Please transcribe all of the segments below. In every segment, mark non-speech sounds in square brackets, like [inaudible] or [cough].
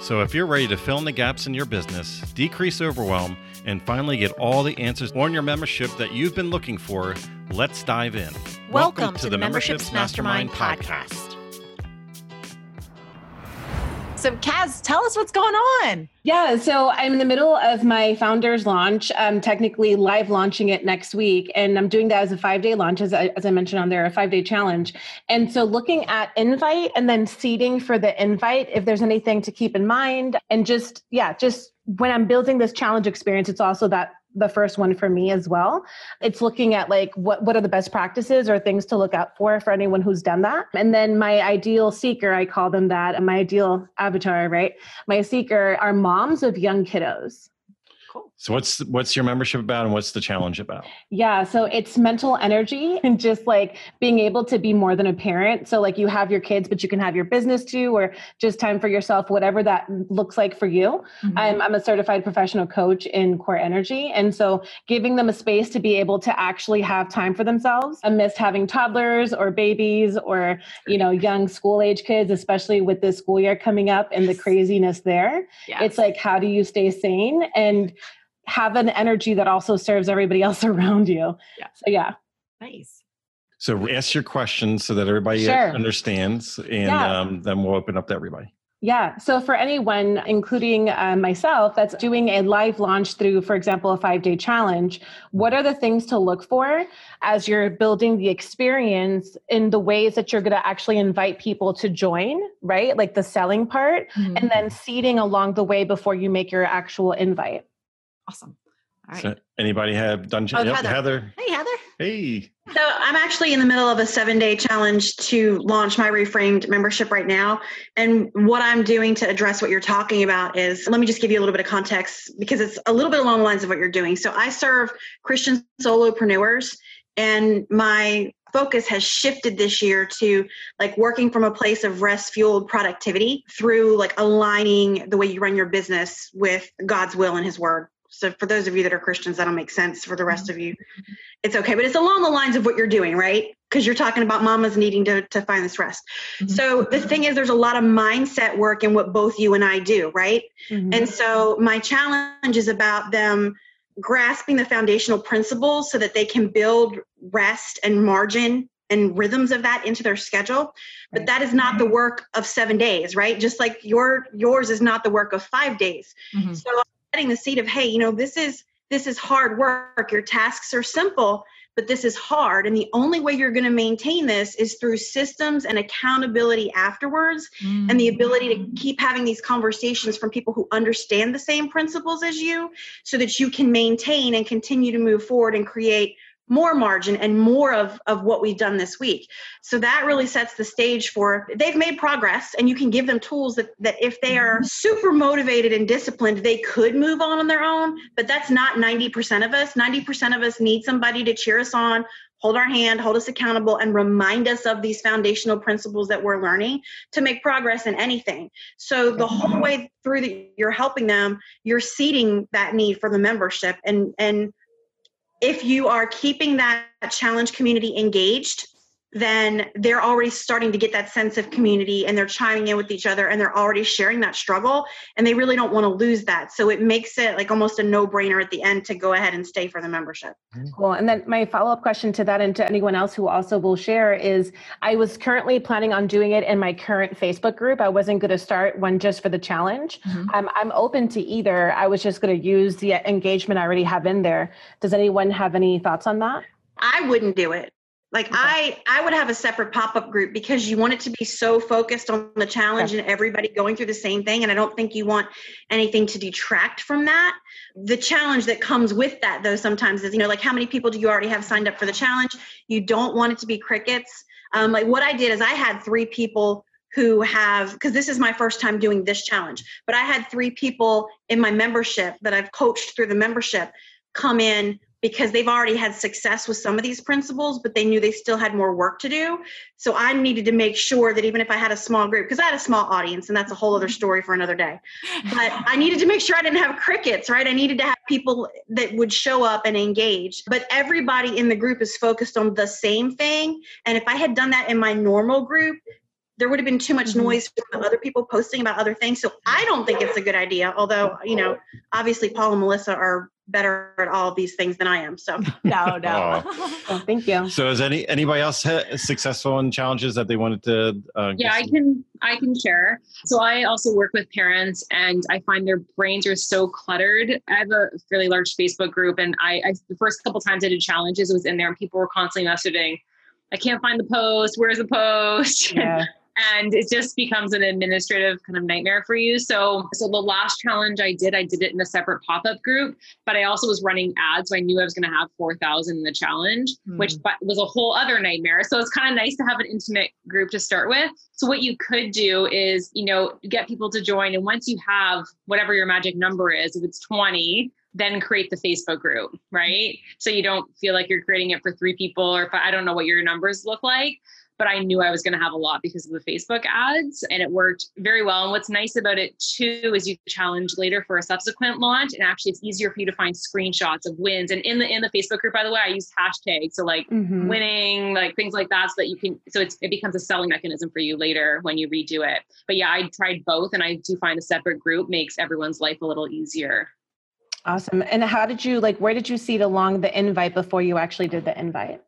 So, if you're ready to fill in the gaps in your business, decrease overwhelm, and finally get all the answers on your membership that you've been looking for, let's dive in. Welcome, Welcome to, to, the Memberships, Mastermind, Mastermind podcast. podcast. So, Kaz, tell us what's going on. Yeah, so I'm in the middle of my founders launch. I'm technically live launching it next week, and I'm doing that as a five day launch, as I, as I mentioned on there, a five day challenge. And so, looking at invite and then seeding for the invite, if there's anything to keep in mind, and just, yeah, just when I'm building this challenge experience, it's also that the first one for me as well. It's looking at like what what are the best practices or things to look out for for anyone who's done that. And then my ideal seeker, I call them that, and my ideal avatar, right? My seeker are moms of young kiddos. Cool. So what's what's your membership about and what's the challenge about? Yeah, so it's mental energy [laughs] and just like being able to be more than a parent. So like you have your kids, but you can have your business too, or just time for yourself, whatever that looks like for you. Mm-hmm. I'm I'm a certified professional coach in core energy, and so giving them a space to be able to actually have time for themselves amidst having toddlers or babies or you know young school age kids, especially with this school year coming up and the craziness there. Yes. It's like how do you stay sane and have an energy that also serves everybody else [laughs] around you. Yeah. So yeah. Nice. So ask your questions so that everybody sure. understands, and yeah. um, then we'll open up to everybody. Yeah. So for anyone, including uh, myself, that's doing a live launch through, for example, a five day challenge, what are the things to look for as you're building the experience in the ways that you're going to actually invite people to join, right? Like the selling part, mm-hmm. and then seeding along the way before you make your actual invite. Awesome. All right. So anybody have done? Oh, yep, Heather. Heather. Hey, Heather. Hey. So I'm actually in the middle of a seven day challenge to launch my reframed membership right now. And what I'm doing to address what you're talking about is let me just give you a little bit of context because it's a little bit along the lines of what you're doing. So I serve Christian solopreneurs and my focus has shifted this year to like working from a place of rest fueled productivity through like aligning the way you run your business with God's will and his word. So for those of you that are Christians, that'll make sense. For the rest of you, it's okay. But it's along the lines of what you're doing, right? Because you're talking about mamas needing to, to find this rest. Mm-hmm. So the thing is, there's a lot of mindset work in what both you and I do, right? Mm-hmm. And so my challenge is about them grasping the foundational principles so that they can build rest and margin and rhythms of that into their schedule but that is not the work of seven days right just like your yours is not the work of five days mm-hmm. so setting the seed of hey you know this is this is hard work your tasks are simple but this is hard and the only way you're going to maintain this is through systems and accountability afterwards mm-hmm. and the ability to mm. keep having these conversations from people who understand the same principles as you so that you can maintain and continue to move forward and create more margin and more of, of what we've done this week. So that really sets the stage for they've made progress and you can give them tools that, that if they are mm-hmm. super motivated and disciplined, they could move on on their own. But that's not 90% of us. 90% of us need somebody to cheer us on, hold our hand, hold us accountable, and remind us of these foundational principles that we're learning to make progress in anything. So the whole way through that you're helping them, you're seeding that need for the membership and and if you are keeping that challenge community engaged then they're already starting to get that sense of community and they're chiming in with each other and they're already sharing that struggle and they really don't want to lose that. So it makes it like almost a no-brainer at the end to go ahead and stay for the membership. Cool. And then my follow-up question to that and to anyone else who also will share is i was currently planning on doing it in my current facebook group. I wasn't going to start one just for the challenge. Mm-hmm. um, i'm open to either. I was just going to use the engagement i already have in there. Does anyone have any thoughts on that? I wouldn't do it. Like okay. I I would have a separate pop-up group because you want it to be so focused on the challenge okay. and everybody going through the same thing and I don't think you want anything to detract from that. The challenge that comes with that though sometimes is you know like how many people do you already have signed up for the challenge? You don't want it to be crickets. Um, like what I did is I had three people who have because this is my first time doing this challenge but i had three people in my membership that i've coached through the membership come in because they've already had success with some of these principles, but they knew they still had more work to do. So I needed to make sure that even if I had a small group, because I had a small audience, and that's a whole other story for another day, [laughs] but I needed to make sure I didn't have crickets, right? I needed to have people that would show up and engage. But everybody in the group is focused on the same thing. And if I had done that in my normal group, there would have been too much mm-hmm. noise from other people posting about other things. So I don't think it's a good idea. Although, you know, obviously Paul and Melissa are better at all these things than I am. So [laughs] no, no. oh, [laughs] thank you. So is any anybody else successful in challenges that they wanted to? Uh, yeah, I can I can share. So I also work with parents, and I find their brains are so cluttered. I have a fairly large Facebook group, and I, I the first couple times I did challenges, it was in there, and people were constantly messaging. I can't find the post. Where's the post? [laughs] Yeah and it just becomes an administrative kind of nightmare for you. So, so the last challenge I did, I did it in a separate pop up group, but I also was running ads, so I knew I was going to have four thousand in the challenge, mm-hmm. which was a whole other nightmare. So it's kind of nice to have an intimate group to start with. So what you could do is, you know, get people to join, and once you have whatever your magic number is, if it's twenty, then create the Facebook group, right? So you don't feel like you're creating it for three people or if I don't know what your numbers look like but I knew I was going to have a lot because of the Facebook ads and it worked very well. And what's nice about it too is you challenge later for a subsequent launch and actually it's easier for you to find screenshots of wins. And in the in the Facebook group, by the way, I use hashtags. So like mm-hmm. winning, like things like that so that you can so it's it becomes a selling mechanism for you later when you redo it. But yeah, I tried both and I do find a separate group makes everyone's life a little easier. Awesome. And how did you like where did you see it along the invite before you actually did the invite?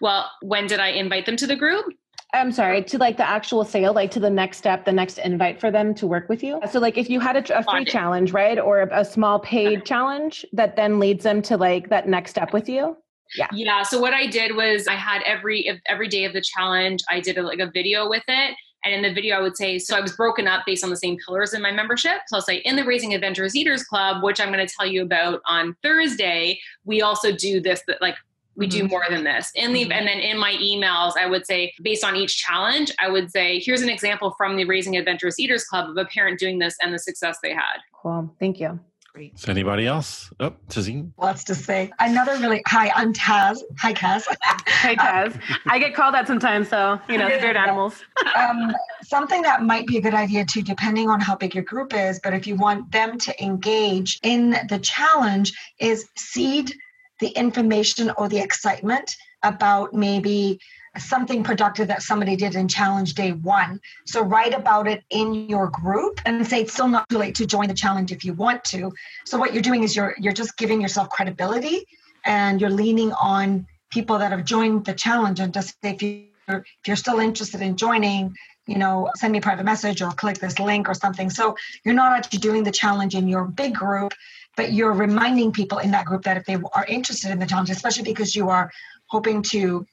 Well, when did I invite them to the group? I'm sorry, to like the actual sale, like to the next step, the next invite for them to work with you. So, like, if you had a, a free challenge, right, or a, a small paid challenge that then leads them to like that next step with you. Yeah. Yeah. So what I did was I had every every day of the challenge, I did a, like a video with it. And in the video, I would say, so I was broken up based on the same pillars in my membership. So I'll say, in the Raising Adventurous Eaters Club, which I'm going to tell you about on Thursday, we also do this, that like we do mm-hmm. more than this in the mm-hmm. and then in my emails i would say based on each challenge i would say here's an example from the raising adventurous eaters club of a parent doing this and the success they had cool thank you Great. So anybody else? Oh, Tazine. Lots to say. Another really hi, I'm Taz. Hi, Kaz. Hi, Taz. I get called that sometimes, so you know, spirit animals. um, something that might be a good idea too, depending on how big your group is. But if you want them to engage in the challenge, is seed the information or the excitement about maybe something productive that somebody did in challenge day one. So write about it in your group and say it's still not too late to join the challenge if you want to. So what you're doing is you're you're just giving yourself credibility and you're leaning on people that have joined the challenge and just say if you're if you're still interested in joining, you know, send me a private message or click this link or something. So you're not actually doing the challenge in your big group but you're reminding people in that group that if they are interested in the challenge, especially because you are hoping to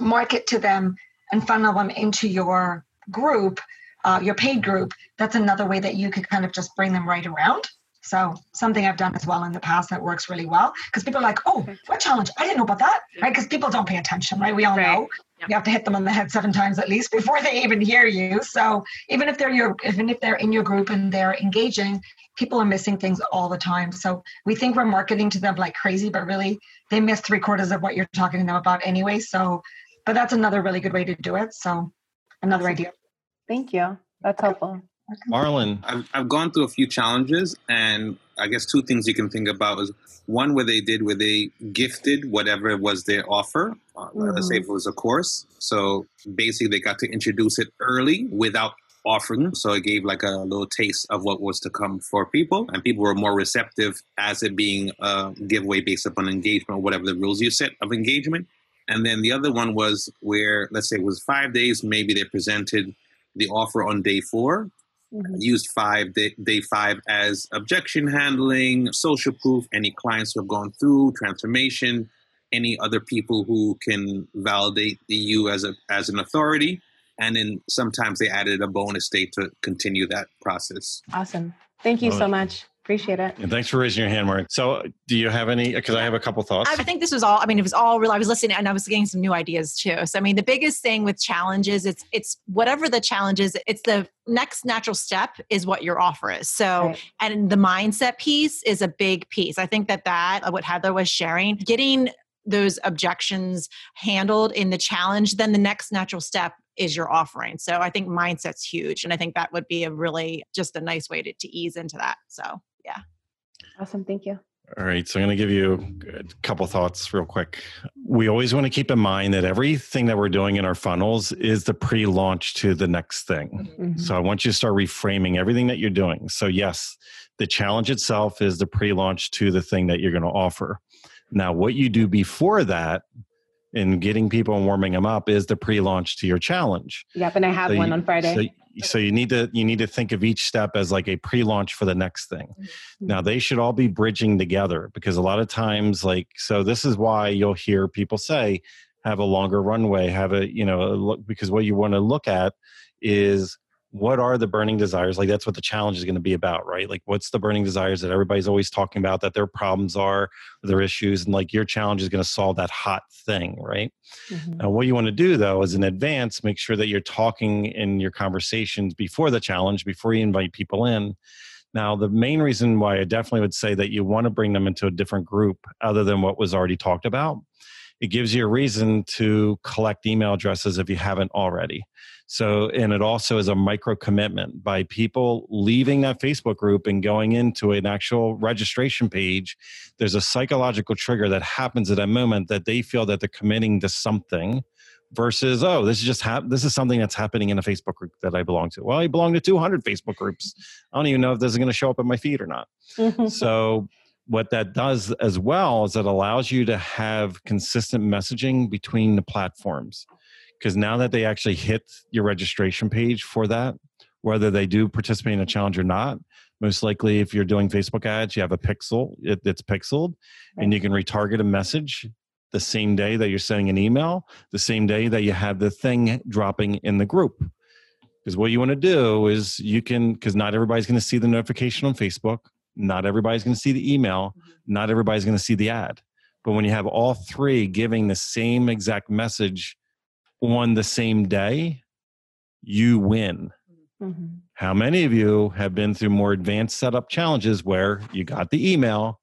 market to them and funnel them into your group, uh, your paid group, that's another way that you could kind of just bring them right around. So something I've done as well in the past that works really well because people are like, oh, what challenge? I didn't know about that, right? Because people don't pay attention, right? We all right. know. You have to hit them on the head seven times at least before they even hear you. So even if they're your, even if they're in your group and they're engaging, people are missing things all the time. So we think we're marketing to them like crazy, but really they miss three quarters of what you're talking to them about anyway. So, but that's another really good way to do it. So another idea. Thank you. That's helpful. Marlon, I've, I've gone through a few challenges, and I guess two things you can think about is one where they did where they gifted whatever was their offer. Uh, mm-hmm. Let's say mm-hmm. if it was a course, so basically they got to introduce it early without offering. So it gave like a little taste of what was to come for people. And people were more receptive as it being a giveaway based upon engagement or whatever the rules you set of engagement. And then the other one was where, let's say it was five days, maybe they presented the offer on day 4 mm-hmm. used five day, day five as objection handling, social proof, any clients who have gone through transformation, any other people who can validate you as a as an authority and then sometimes they added a bonus day to continue that process. Awesome. Thank you so much. Appreciate it. And thanks for raising your hand, Mark. So, do you have any? Because I have a couple thoughts. I think this was all. I mean, it was all real. I was listening and I was getting some new ideas too. So, I mean, the biggest thing with challenges, it's it's whatever the challenge is. It's the next natural step is what your offer is. So, right. and the mindset piece is a big piece. I think that that uh, what Heather was sharing, getting those objections handled in the challenge, then the next natural step is your offering. So I think mindset's huge. And I think that would be a really just a nice way to, to ease into that. So yeah. Awesome. Thank you. All right. So I'm going to give you a couple thoughts real quick. We always want to keep in mind that everything that we're doing in our funnels is the pre launch to the next thing. Mm-hmm. So I want you to start reframing everything that you're doing. So, yes, the challenge itself is the pre launch to the thing that you're going to offer. Now, what you do before that in getting people and warming them up is the pre-launch to your challenge. Yep, and I have so one you, on Friday. So, so, you need to you need to think of each step as like a pre-launch for the next thing. Mm-hmm. Now they should all be bridging together because a lot of times like so this is why you'll hear people say have a longer runway, have a you know look because what you want to look at is what are the burning desires? Like that's what the challenge is going to be about right? Like what's the burning desires that everybody's always talking about that their problems are their issues and like your challenge is going to solve that hot thing right? Mm-hmm. now what you want to do though is in advance make sure that you're talking in your conversations before the challenge before you invite people in. Now the main reason why i definitely would say that you want to bring them into a different group other than what was already talked about it gives you a reason to collect email addresses if you haven't already. So, and it also is a micro commitment by people leaving that Facebook group and going into an actual registration page. There's a psychological trigger that happens at that moment that they feel that they're committing to something versus oh this is just hap- this is something that's happening in a facebook group that i belong to. Well i belong to 200 facebook groups. I don't even know if this is going to show up in my feed or not. Mm-hmm. So what that does as well is it allows you to have consistent messaging between the platforms because now that they actually hit your registration page for that, whether they do participate in a challenge or not, most likely if you're doing Facebook ads, you have a pixel, it, it's pixeled, and you can retarget a message the same day that you're sending an email, the same day that you have the thing dropping in the group. Because what you want to do is you can, because not everybody's going to see the notification on Facebook, not everybody's going to see the email, mm-hmm. not everybody's going to see the ad. But when you have all three giving the same exact message on the same day, you win. Mm-hmm. How many of you have been through more advanced setup challenges where you got the email,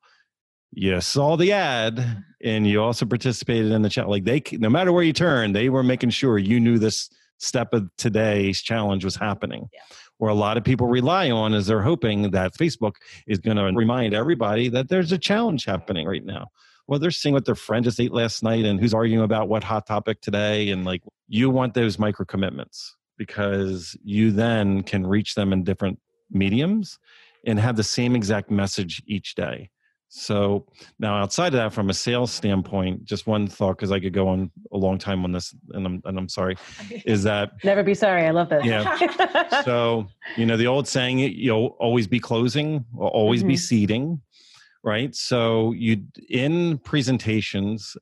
you saw the ad, and you also participated in the chat? Like they, no matter where you turn, they were making sure you knew this step of today's challenge was happening. Yeah. Where a lot of people rely on is they're hoping that Facebook is going to remind everybody that there's a challenge happening right now well, they're seeing what their friend just ate last night and who's arguing about what hot topic today. And like, you want those micro commitments because you then can reach them in different mediums and have the same exact message each day. So now, outside of that, from a sales standpoint, just one thought because I could go on a long time on this, and I'm and I'm sorry, [laughs] is that never be sorry. I love that. Yeah. [laughs] so you know the old saying, you'll always be closing, always mm-hmm. be seeding right? So you in presentations,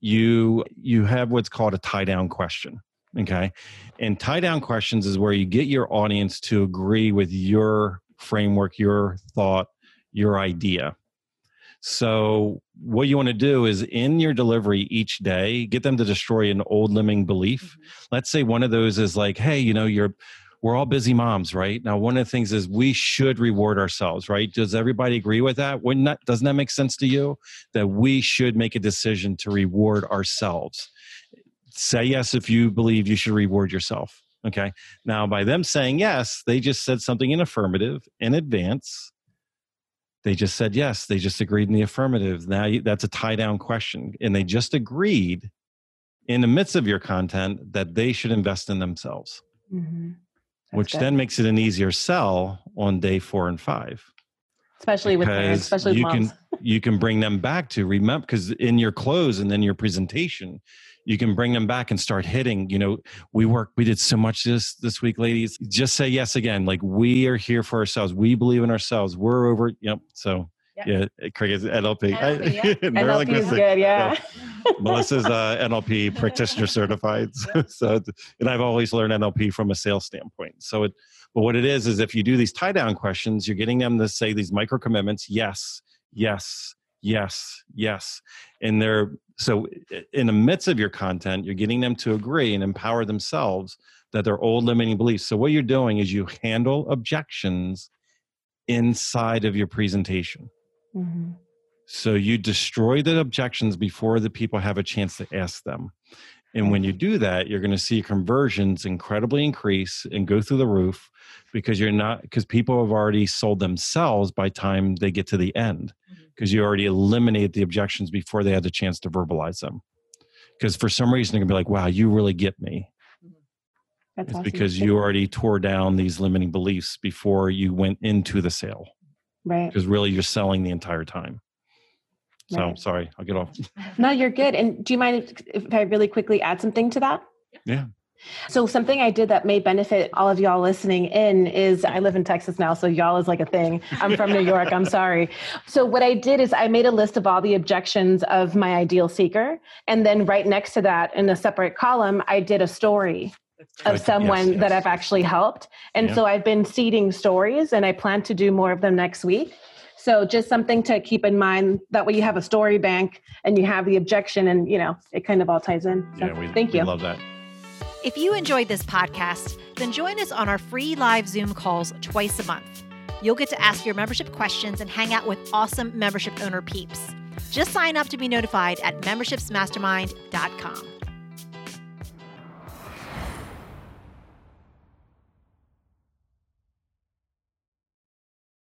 you you have what's called a tie down question. Okay. And tie down questions is where you get your audience to agree with your framework, your thought, your idea. So, what you want to do is in your delivery each day, get them to destroy an old limiting belief. Mm-hmm. Let's say one of those is like, hey, you know, you're we're all busy moms, right? Now, one of the things is we should reward ourselves, right? Does everybody agree with that? Wouldn't that doesn't that make sense to you? That we should make a decision to reward ourselves. Say yes if you believe you should reward yourself. Okay. Now, by them saying yes, they just said something in affirmative in advance. They just said yes. They just agreed in the affirmative. Now that's a tie down question. And they just agreed in the midst of your content that they should invest in themselves. Mm-hmm which good. then makes it an easier sell on day four and five. Especially with parents, especially with you moms. can you can bring them back to remember because in your close and then your presentation, you can bring them back and start hitting. You know, we work, we did so much this this week, ladies. Just say yes again. Like we are here for ourselves. We believe in ourselves. We're over. Yep. So yeah, Craig is NLP. NLP, yeah. [laughs] NLP is good, yeah. Melissa's uh, NLP practitioner certified. [laughs] so, and I've always learned NLP from a sales standpoint. So, it, but what it is is if you do these tie down questions, you're getting them to say these micro commitments. Yes, yes, yes, yes, and they're so in the midst of your content, you're getting them to agree and empower themselves that they're old limiting beliefs. So what you're doing is you handle objections inside of your presentation. Mm-hmm. So you destroy the objections before the people have a chance to ask them. And when you mm-hmm. do that, you're going to see conversions incredibly increase and go through the roof because you're not because people have already sold themselves by time they get to the end because mm-hmm. you already eliminate the objections before they had the chance to verbalize them. Because for some reason they're gonna be like, "Wow, you really get me." Mm-hmm. That's it's awesome. because you already tore down these limiting beliefs before you went into the sale. Right. Because really, you're selling the entire time. So right. sorry, I'll get off. [laughs] No, you're good. And do you mind if I really quickly add something to that? Yeah. So something I did that may benefit all of y'all listening in is I live in Texas now, so y'all is like a thing. I'm from New York. I'm sorry. So what I did is I made a list of all the objections of my ideal seeker, and then right next to that, in a separate column, I did a story of someone yes, yes. that I've actually helped. And yeah. so I've been seeding stories, and I plan to do more of them next week. So just something to keep in mind. That way you have a story bank and you have the objection and, you know, it kind of all ties in. So yeah, we, thank you. I love that. If you enjoyed this podcast, then join us on our free live Zoom calls twice a month. You'll get to ask your membership questions and hang out with awesome membership owner peeps. Just sign up to be notified at membershipsmastermind.com.